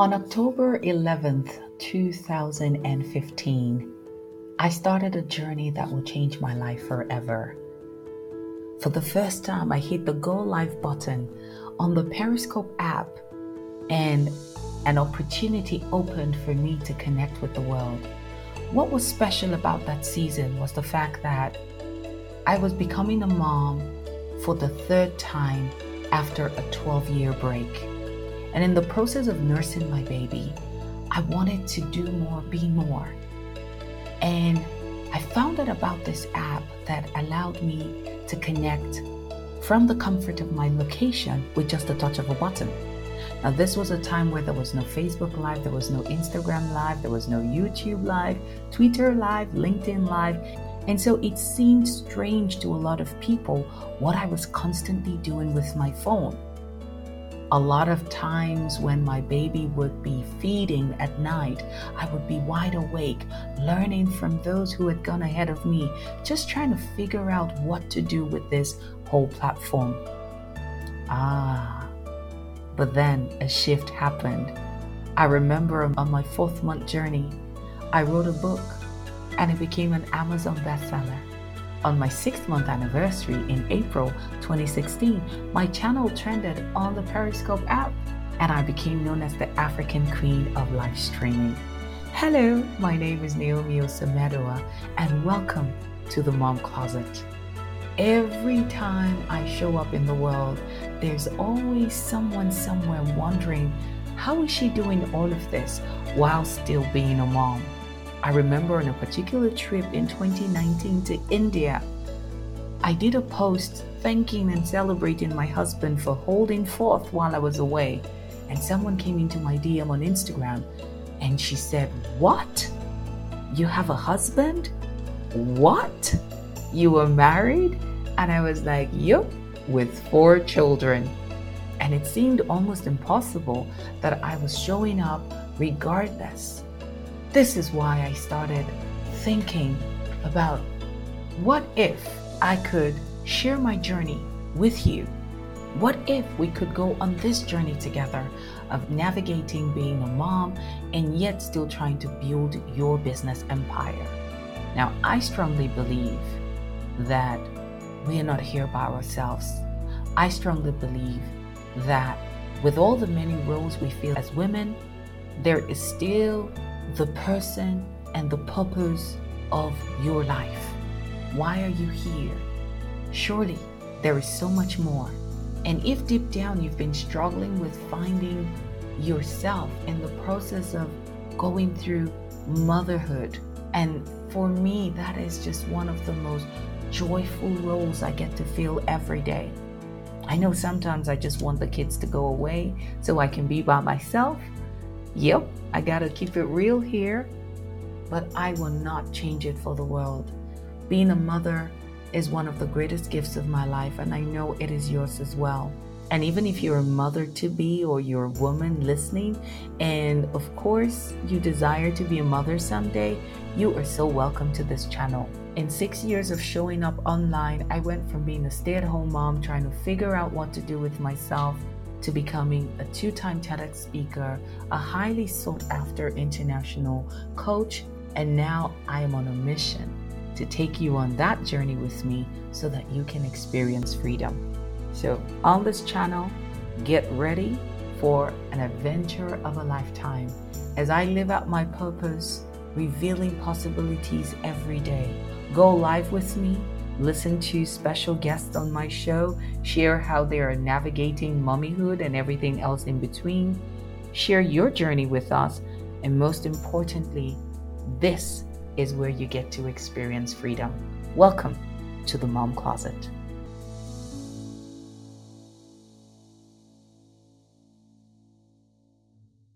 On October 11th, 2015, I started a journey that will change my life forever. For the first time, I hit the Go Live button on the Periscope app, and an opportunity opened for me to connect with the world. What was special about that season was the fact that I was becoming a mom for the third time after a 12 year break. And in the process of nursing my baby, I wanted to do more, be more. And I found out about this app that allowed me to connect from the comfort of my location with just a touch of a button. Now, this was a time where there was no Facebook Live, there was no Instagram Live, there was no YouTube Live, Twitter Live, LinkedIn Live. And so it seemed strange to a lot of people what I was constantly doing with my phone. A lot of times when my baby would be feeding at night, I would be wide awake, learning from those who had gone ahead of me, just trying to figure out what to do with this whole platform. Ah, but then a shift happened. I remember on my fourth month journey, I wrote a book and it became an Amazon bestseller. On my sixth month anniversary in April 2016, my channel trended on the Periscope app and I became known as the African Queen of Live Streaming. Hello, my name is Naomi Osamedoa and welcome to the Mum Closet. Every time I show up in the world, there's always someone somewhere wondering how is she doing all of this while still being a mom? I remember on a particular trip in 2019 to India, I did a post thanking and celebrating my husband for holding forth while I was away. And someone came into my DM on Instagram and she said, What? You have a husband? What? You were married? And I was like, Yup, with four children. And it seemed almost impossible that I was showing up regardless this is why I started thinking about what if I could share my journey with you? What if we could go on this journey together of navigating being a mom and yet still trying to build your business empire? Now, I strongly believe that we are not here by ourselves. I strongly believe that with all the many roles we feel as women, there is still the person and the purpose of your life. Why are you here? Surely there is so much more. And if deep down you've been struggling with finding yourself in the process of going through motherhood, and for me, that is just one of the most joyful roles I get to feel every day. I know sometimes I just want the kids to go away so I can be by myself Yep, I gotta keep it real here, but I will not change it for the world. Being a mother is one of the greatest gifts of my life, and I know it is yours as well. And even if you're a mother to be or you're a woman listening, and of course you desire to be a mother someday, you are so welcome to this channel. In six years of showing up online, I went from being a stay at home mom trying to figure out what to do with myself to becoming a two time TEDx speaker, a highly sought after international coach, and now I am on a mission to take you on that journey with me so that you can experience freedom. So, on this channel, get ready for an adventure of a lifetime as I live out my purpose, revealing possibilities every day. Go live with me listen to special guests on my show, share how they are navigating mommyhood and everything else in between, share your journey with us, and most importantly, this is where you get to experience freedom. Welcome to the Mum Closet.